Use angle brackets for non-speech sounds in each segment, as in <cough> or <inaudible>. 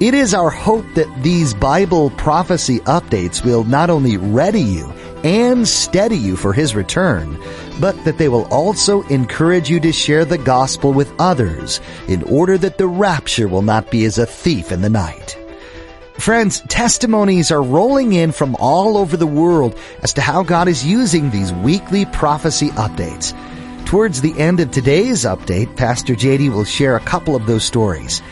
It is our hope that these Bible prophecy updates will not only ready you and steady you for His return, but that they will also encourage you to share the gospel with others in order that the rapture will not be as a thief in the night. Friends, testimonies are rolling in from all over the world as to how God is using these weekly prophecy updates. Towards the end of today's update, Pastor JD will share a couple of those stories.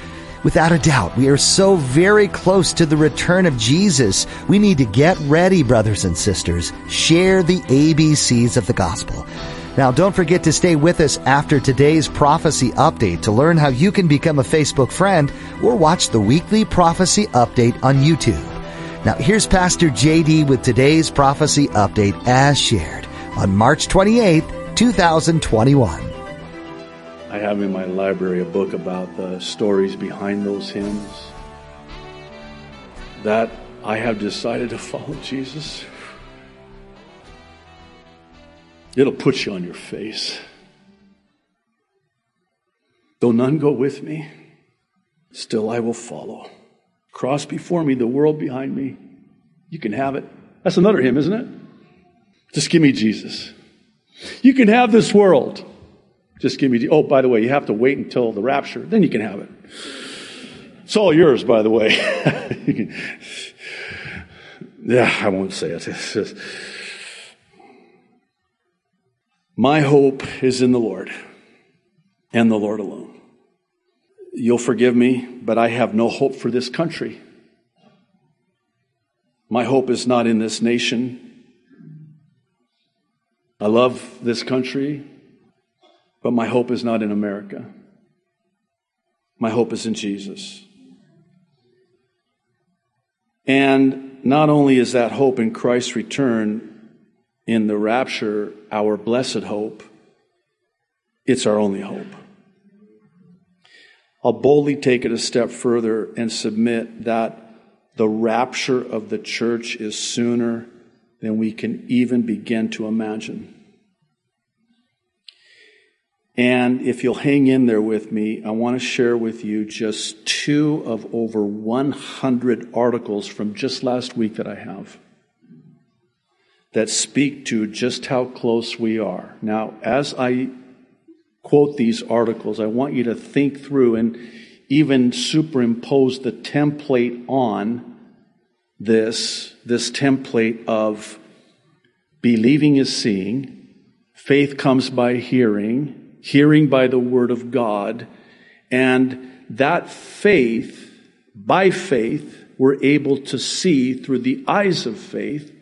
Without a doubt, we are so very close to the return of Jesus. We need to get ready, brothers and sisters. Share the ABCs of the gospel. Now, don't forget to stay with us after today's prophecy update to learn how you can become a Facebook friend or watch the weekly prophecy update on YouTube. Now, here's Pastor JD with today's prophecy update as shared on March 28th, 2021. I have in my library a book about the stories behind those hymns. That I have decided to <laughs> follow Jesus. It'll put you on your face. Though none go with me, still I will follow. Cross before me, the world behind me. You can have it. That's another hymn, isn't it? Just give me Jesus. You can have this world. Just give me, the, oh, by the way, you have to wait until the rapture, then you can have it. It's all yours, by the way. <laughs> can, yeah, I won't say it. Just, my hope is in the Lord and the Lord alone. You'll forgive me, but I have no hope for this country. My hope is not in this nation. I love this country. But my hope is not in America. My hope is in Jesus. And not only is that hope in Christ's return in the rapture our blessed hope, it's our only hope. I'll boldly take it a step further and submit that the rapture of the church is sooner than we can even begin to imagine. And if you'll hang in there with me, I want to share with you just two of over 100 articles from just last week that I have that speak to just how close we are. Now, as I quote these articles, I want you to think through and even superimpose the template on this, this template of believing is seeing, faith comes by hearing, hearing by the word of God. And that faith, by faith, we're able to see through the eyes of faith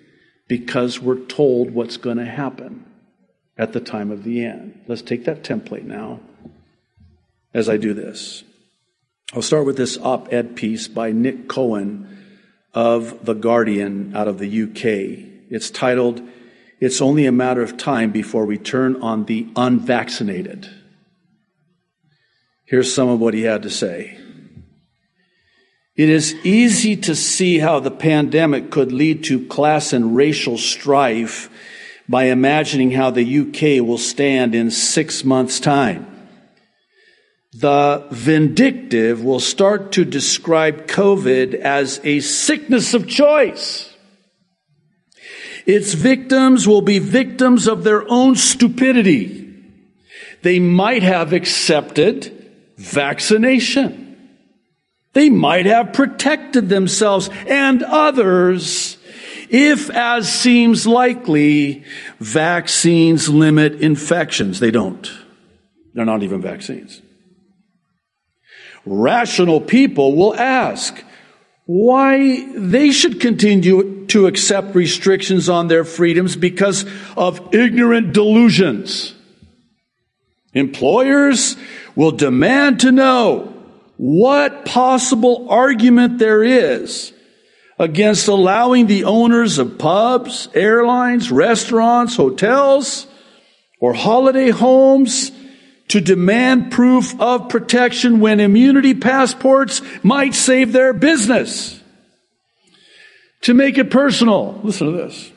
because we're told what's going to happen at the time of the end. Let's take that template now as I do this. I'll start with this op ed piece by Nick Cohen of The Guardian out of the UK. It's titled, it's only a matter of time before we turn on the unvaccinated. Here's some of what he had to say. It is easy to see how the pandemic could lead to class and racial strife by imagining how the UK will stand in six months' time. The vindictive will start to describe COVID as a sickness of choice. Its victims will be victims of their own stupidity. They might have accepted vaccination. They might have protected themselves and others if, as seems likely, vaccines limit infections. They don't. They're not even vaccines. Rational people will ask, why they should continue to accept restrictions on their freedoms because of ignorant delusions. Employers will demand to know what possible argument there is against allowing the owners of pubs, airlines, restaurants, hotels, or holiday homes to demand proof of protection when immunity passports might save their business. To make it personal, listen to this.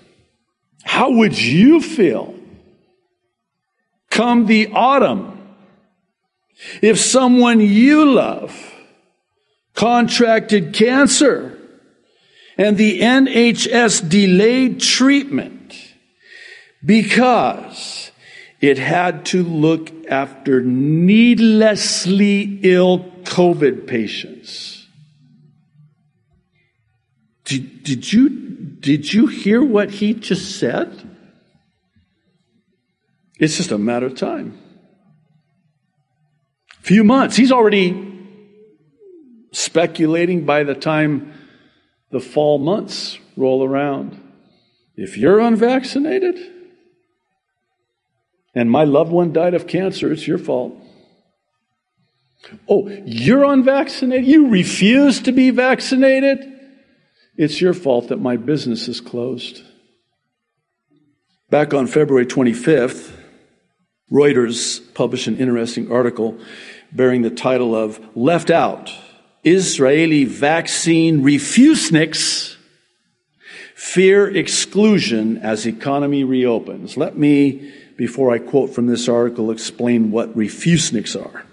How would you feel come the autumn if someone you love contracted cancer and the NHS delayed treatment because it had to look after needlessly ill COVID patients. Did, did, you, did you hear what he just said? It's just a matter of time. Few months. He's already speculating by the time the fall months roll around. If you're unvaccinated and my loved one died of cancer, it's your fault. Oh, you're unvaccinated? You refuse to be vaccinated? It's your fault that my business is closed. Back on February 25th, Reuters published an interesting article bearing the title of Left Out Israeli Vaccine Refuseniks Fear Exclusion as Economy Reopens. Let me, before I quote from this article, explain what refuseniks are.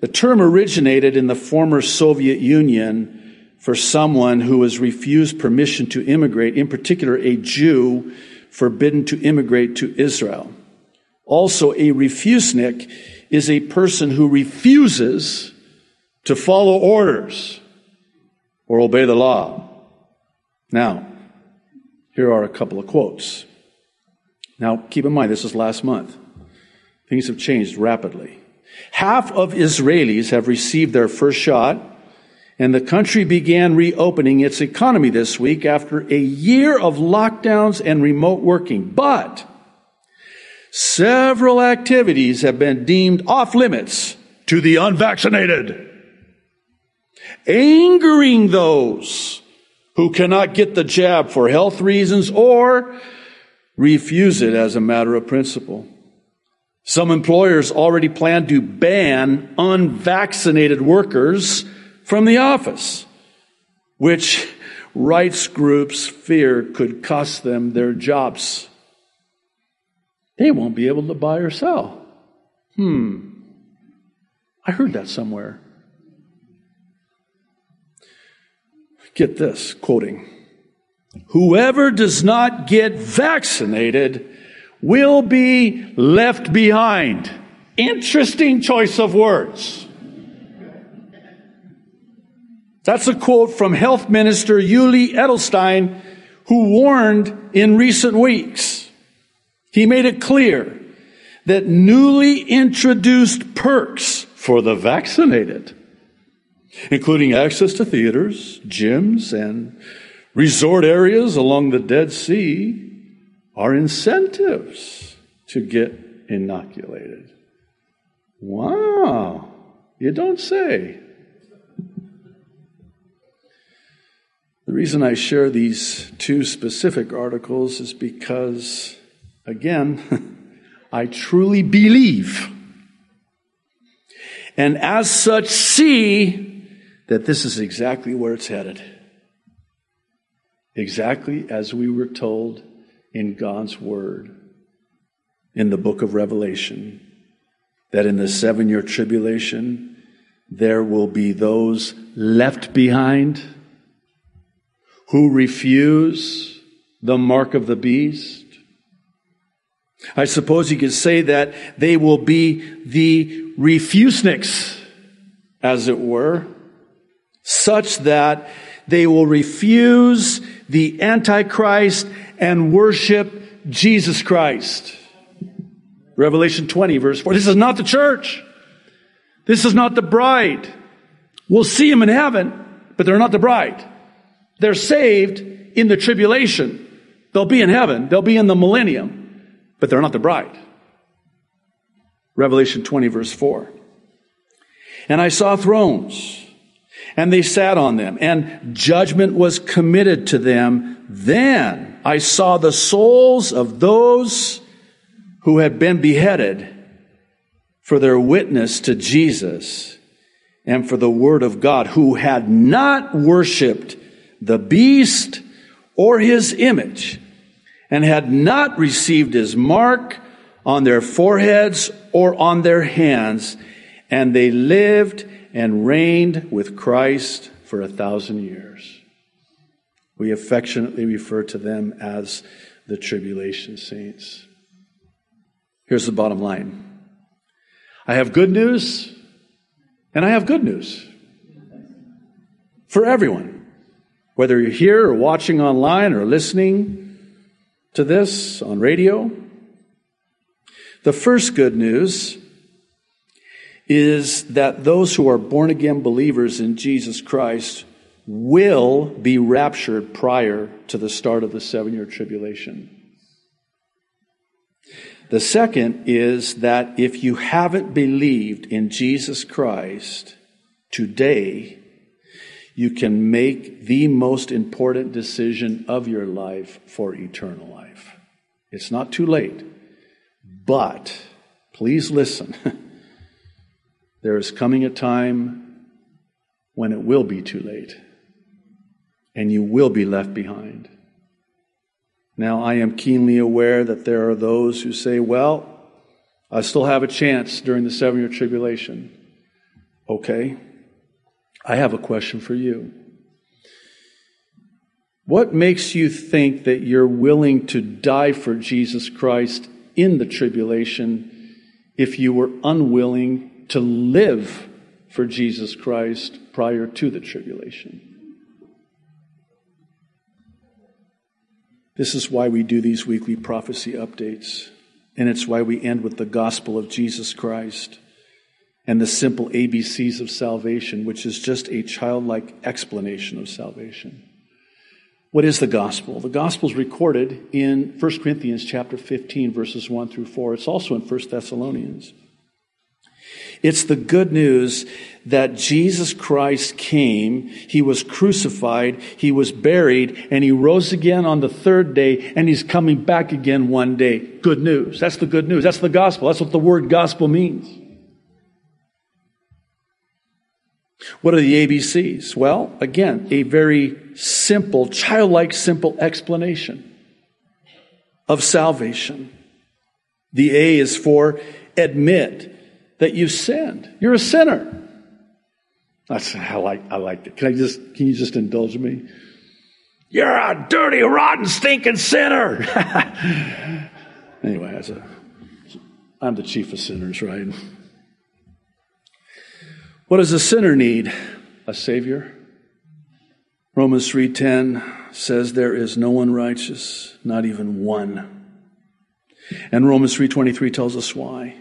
The term originated in the former Soviet Union for someone who was refused permission to immigrate, in particular a Jew forbidden to immigrate to Israel. Also, a refusenik is a person who refuses to follow orders or obey the law. Now, here are a couple of quotes. Now, keep in mind, this is last month. Things have changed rapidly. Half of Israelis have received their first shot, and the country began reopening its economy this week after a year of lockdowns and remote working. But several activities have been deemed off limits to the unvaccinated, angering those who cannot get the jab for health reasons or refuse it as a matter of principle. Some employers already plan to ban unvaccinated workers from the office, which rights groups fear could cost them their jobs they won't be able to buy or sell. Hmm. I heard that somewhere. Get this quoting Whoever does not get vaccinated will be left behind. Interesting choice of words. That's a quote from Health Minister Yuli Edelstein, who warned in recent weeks he made it clear that newly introduced perks for the vaccinated, including access to theaters, gyms, and resort areas along the Dead Sea, are incentives to get inoculated. Wow, you don't say. The reason I share these two specific articles is because Again, <laughs> I truly believe. And as such, see that this is exactly where it's headed. Exactly as we were told in God's Word in the book of Revelation that in the seven year tribulation, there will be those left behind who refuse the mark of the beast. I suppose you could say that they will be the refuseniks, as it were, such that they will refuse the Antichrist and worship Jesus Christ. Revelation 20, verse 4. This is not the church. This is not the bride. We'll see them in heaven, but they're not the bride. They're saved in the tribulation. They'll be in heaven. They'll be in the millennium but they're not the bride. Revelation 20, verse 4. And I saw thrones, and they sat on them, and judgment was committed to them. Then I saw the souls of those who had been beheaded for their witness to Jesus and for the word of God, who had not worshiped the beast or his image, and had not received his mark on their foreheads or on their hands, and they lived and reigned with Christ for a thousand years. We affectionately refer to them as the tribulation saints. Here's the bottom line I have good news, and I have good news for everyone. Whether you're here or watching online or listening to this on radio, the first good news is that those who are born again believers in Jesus Christ will be raptured prior to the start of the seven year tribulation. The second is that if you haven't believed in Jesus Christ today, you can make the most important decision of your life for eternal life. It's not too late. But please listen. <laughs> there is coming a time when it will be too late and you will be left behind. Now, I am keenly aware that there are those who say, well, I still have a chance during the seven year tribulation. Okay. I have a question for you. What makes you think that you're willing to die for Jesus Christ in the tribulation if you were unwilling to live for Jesus Christ prior to the tribulation. This is why we do these weekly prophecy updates, and it's why we end with the gospel of Jesus Christ and the simple ABCs of salvation, which is just a childlike explanation of salvation. What is the gospel? The gospel is recorded in 1 Corinthians chapter 15 verses 1 through 4. It's also in 1 Thessalonians. It's the good news that Jesus Christ came, He was crucified, He was buried, and He rose again on the third day, and He's coming back again one day. Good news. That's the good news. That's the gospel. That's what the word gospel means. What are the ABCs? Well, again, a very simple, childlike, simple explanation of salvation. The A is for admit that you've sinned. You're a sinner. That's I like I like it. Can I just can you just indulge me? You're a dirty, rotten, stinking sinner. <laughs> anyway, as a I'm the chief of sinners, right? What does a sinner need? A savior. Romans 3:10 says there is no one righteous, not even one. And Romans 3:23 tells us why.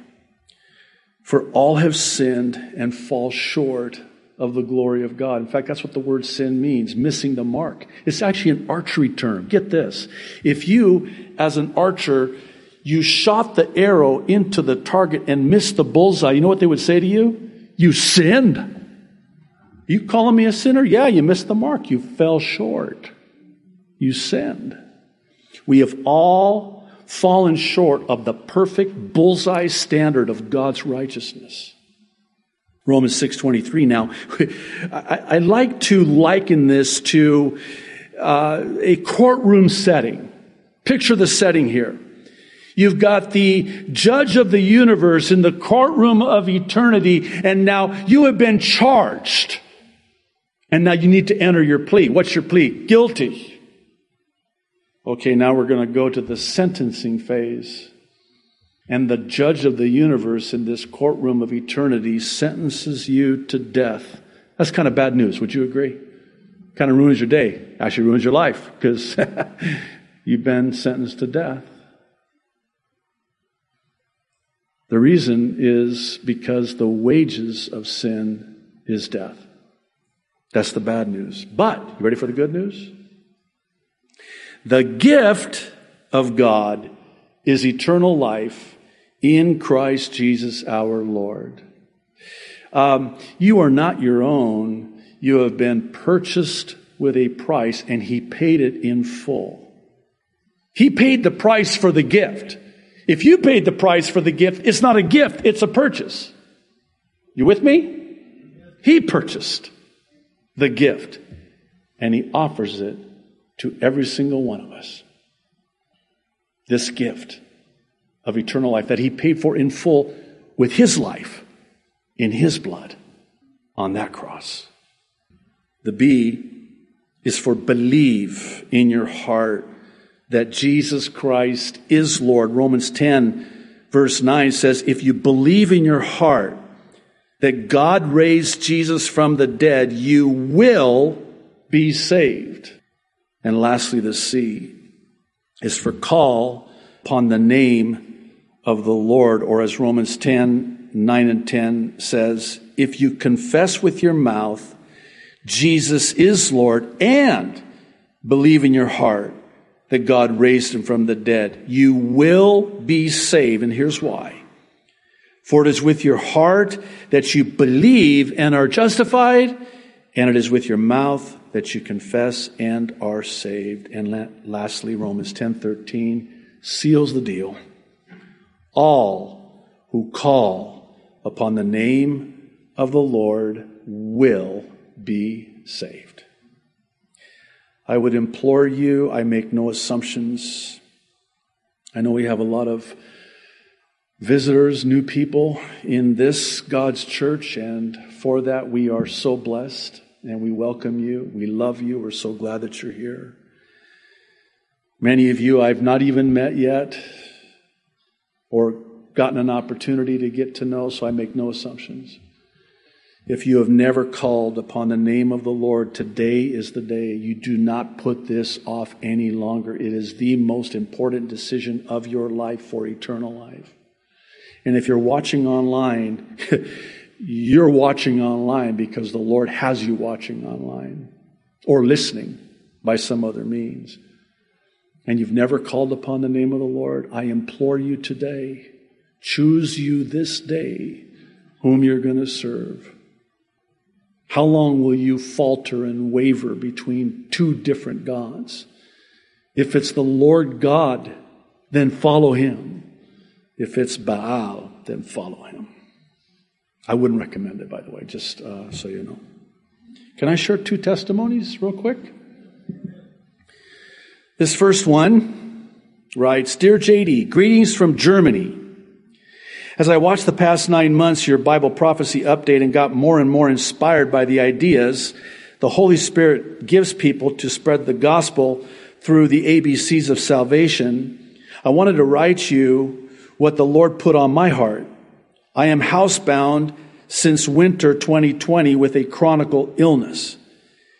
For all have sinned and fall short of the glory of God. In fact, that's what the word sin means, missing the mark. It's actually an archery term. Get this. If you, as an archer, you shot the arrow into the target and missed the bullseye, you know what they would say to you? You sinned. You calling me a sinner? Yeah, you missed the mark. You fell short. You sinned. We have all fallen short of the perfect bullseye standard of God's righteousness. Romans 6:23 now <laughs> I, I, like to liken this to uh, a courtroom setting. Picture the setting here. You've got the judge of the universe in the courtroom of eternity, and now you have been charged. And now you need to enter your plea. What's your plea? Guilty. Okay, now we're going to go to the sentencing phase. And the judge of the universe in this courtroom of eternity sentences you to death. That's kind of bad news. Would you agree? Kind of ruins your day. Actually, ruins your life because <laughs> you've been sentenced to death. The reason is because the wages of sin is death. That's the bad news. But, you ready for the good news? The gift of God is eternal life in Christ Jesus our Lord. Um, you are not your own. You have been purchased with a price, and He paid it in full. He paid the price for the gift. If you paid the price for the gift, it's not a gift, it's a purchase. You with me? He purchased the gift, and He offers it to every single one of us. This gift of eternal life that He paid for in full with His life, in His blood, on that cross. The B is for believe in your heart that Jesus Christ is Lord. Romans 10, verse 9 says, If you believe in your heart that God raised Jesus from the dead, you will be saved. And lastly, the C is for call upon the name of the Lord, or as Romans 10, 9 and 10 says, if you confess with your mouth Jesus is Lord and believe in your heart that God raised him from the dead, you will be saved. And here's why. For it is with your heart that you believe and are justified, and it is with your mouth that you confess and are saved. And lastly, Romans 10:13 seals the deal. All who call upon the name of the Lord will be saved. I would implore you, I make no assumptions. I know we have a lot of visitors, new people in this God's church, and for that we are so blessed and we welcome you. We love you. We're so glad that you're here. Many of you I've not even met yet or gotten an opportunity to get to know, so I make no assumptions. If you have never called upon the name of the Lord, today is the day. You do not put this off any longer. It is the most important decision of your life for eternal life. And if you're watching online, <laughs> you're watching online because the Lord has you watching online or listening by some other means. And you've never called upon the name of the Lord, I implore you today, choose you this day whom you're going to serve. How long will you falter and waver between two different gods? If it's the Lord God, then follow him. If it's Baal, then follow him. I wouldn't recommend it, by the way, just uh, so you know. Can I share two testimonies real quick? This first one writes Dear JD, greetings from Germany. As I watched the past nine months, your Bible prophecy update and got more and more inspired by the ideas the Holy Spirit gives people to spread the gospel through the ABCs of salvation, I wanted to write you what the Lord put on my heart. I am housebound since winter 2020 with a chronic illness.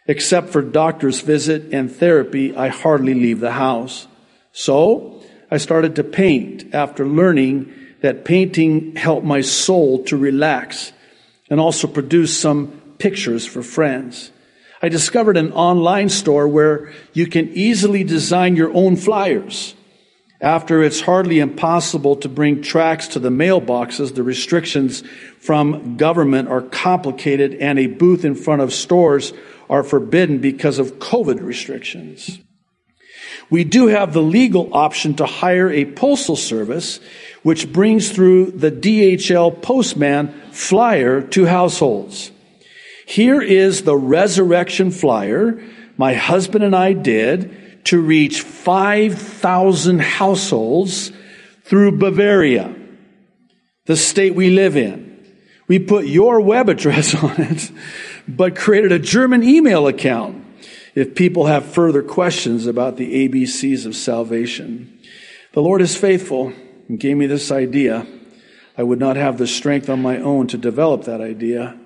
Except for doctor's visit and therapy, I hardly leave the house. So I started to paint after learning that painting helped my soul to relax and also produce some pictures for friends. I discovered an online store where you can easily design your own flyers. After it's hardly impossible to bring tracts to the mailboxes, the restrictions from government are complicated and a booth in front of stores are forbidden because of COVID restrictions. We do have the legal option to hire a postal service which brings through the DHL postman flyer to households. Here is the resurrection flyer my husband and I did to reach 5,000 households through Bavaria, the state we live in. We put your web address <laughs> on it, but created a German email account if people have further questions about the ABCs of salvation. The Lord is faithful and gave me this idea. I would not have the strength on my own to develop that idea.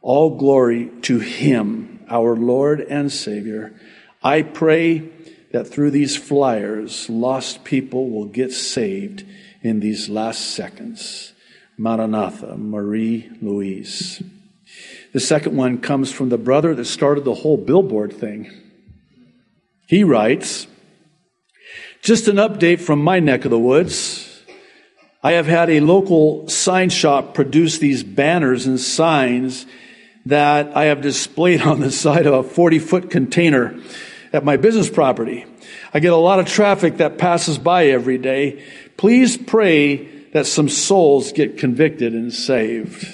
All glory to Him, our Lord and Savior. I pray that through these flyers, lost people will get saved in these last seconds. Maranatha, Marie Louise. The second one comes from the brother that started the whole billboard thing. He writes, just an update from my neck of the woods. I have had a local sign shop produce these banners and signs that I have displayed <laughs> on the side of a 40 foot container at my business property. I get a lot of traffic that passes by every day. Please pray that some souls get convicted and saved.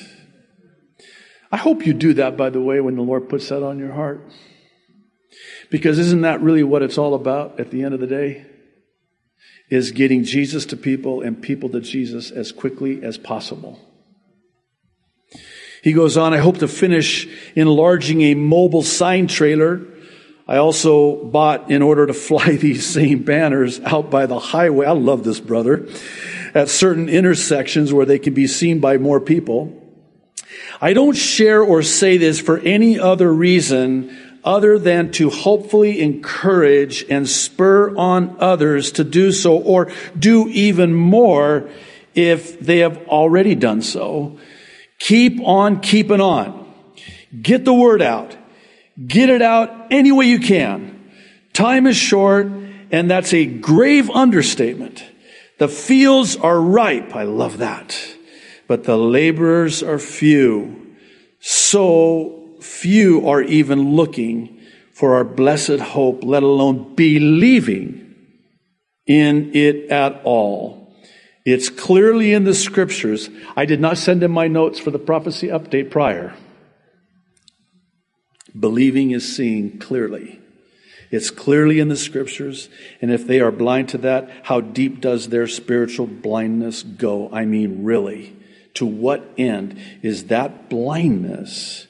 I hope you do that, by the way, when the Lord puts that on your heart. Because isn't that really what it's all about at the end of the day? Is getting Jesus to people and people to Jesus as quickly as possible. He goes on, I hope to finish enlarging a mobile sign trailer. I also bought, in order to <laughs> fly these same banners out by the highway. I love this, brother. At certain intersections where they can be seen by more people. I don't share or say this for any other reason other than to hopefully encourage and spur on others to do so or do even more if they have already done so. Keep on keeping on. Get the word out. Get it out any way you can. Time is short, and that's a grave understatement. The fields are ripe. I love that. But the laborers are few. So few are even looking for our blessed hope, let alone believing in it at all. It's clearly in the scriptures. I did not send in my notes for the prophecy update prior. Believing is seeing clearly. It's clearly in the scriptures. And if they are blind to that, how deep does their spiritual blindness go? I mean, really. To what end is that blindness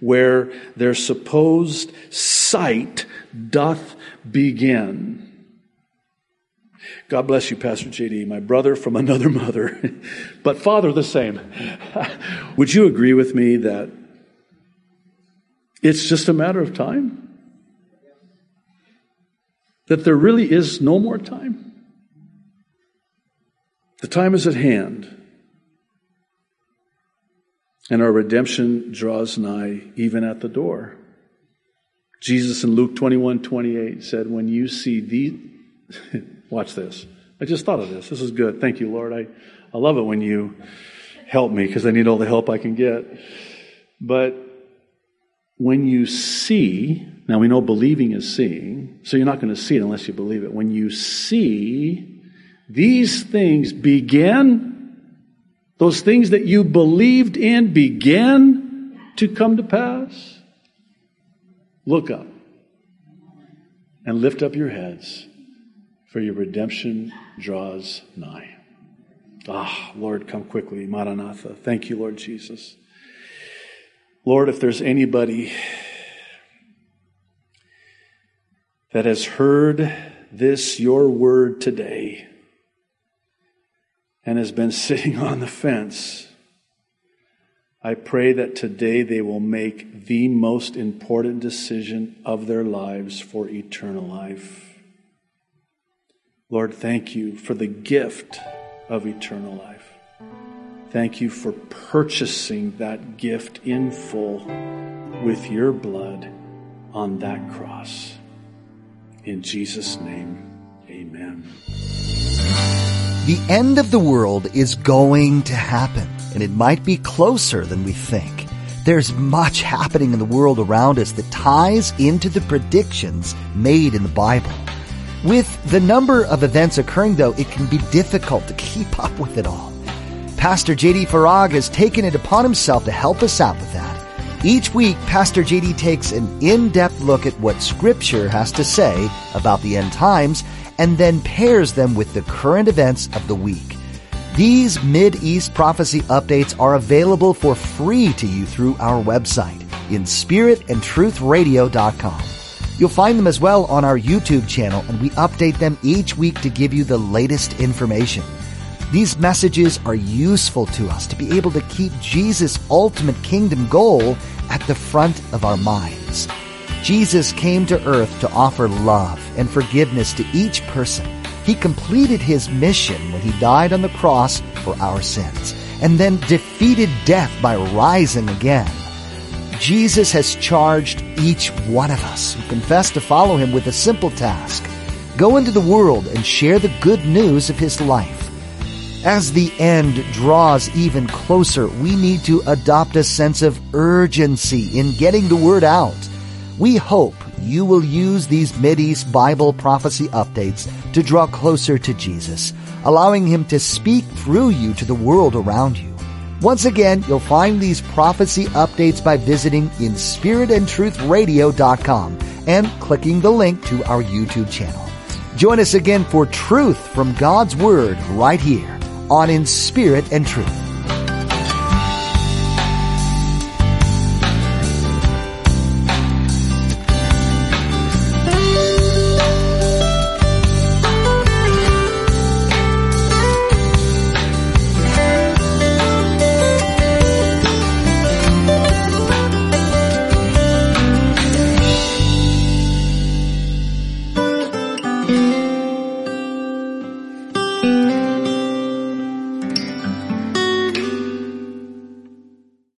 where their supposed sight doth begin? God bless you, Pastor JD, my brother from another <laughs> mother, but father the same. <laughs> Would you agree with me that it's just a matter of time? That there really is no more time? The time is at hand. And our redemption draws nigh, even at the door. Jesus in Luke 21 28 said, When you see the, <laughs> watch this. I just thought of this. This is good. Thank you, Lord. I, I love it when you help me because I need all the help I can get. But when you see, now we know believing is seeing, so you're not going to see it unless you believe it. When you see these things begin, those things that you believed in begin to come to pass, look up and lift up your heads, for your redemption draws nigh. Ah, Lord, come quickly. Maranatha. Thank you, Lord Jesus. Lord, if there's anybody that has heard this, your word today, and has been <laughs> sitting on the fence, I pray that today they will make the most important decision of their lives for eternal life. Lord, thank you for the gift of eternal life. Thank you for purchasing that gift in full with your blood on that cross. In Jesus' name, amen. The end of the world is going to happen, and it might be closer than we think. There's much happening in the world around us that ties into the predictions made in the Bible. With the number of events occurring, though, it can be difficult to keep up with it all. Pastor JD Farag has taken it upon himself to help us out with that. Each week, Pastor JD takes an in-depth look at what Scripture has to say about the end times and then pairs them with the current events of the week. These Mid-East prophecy updates are available for free to you through our website in spiritandtruthradio.com. You'll find them as well on our YouTube channel and we update them each week to give you the latest information. These messages are useful to us to be able to keep Jesus' ultimate kingdom goal at the front of our minds. Jesus came to earth to offer love and forgiveness to each person. He completed his mission when he died on the cross for our sins and then defeated death by rising again. Jesus has charged each one of us who confess to follow him with a simple task. Go into the world and share the good news of his life. As the end draws even closer, we need to adopt a sense of urgency in getting the word out. We hope you will use these Mideast Bible prophecy updates to draw closer to Jesus, allowing Him to speak through you to the world around you. Once again, you'll find these prophecy updates by visiting inspiritandtruthradio.com and clicking the link to our YouTube channel. Join us again for truth from God's Word right here on In Spirit and Truth.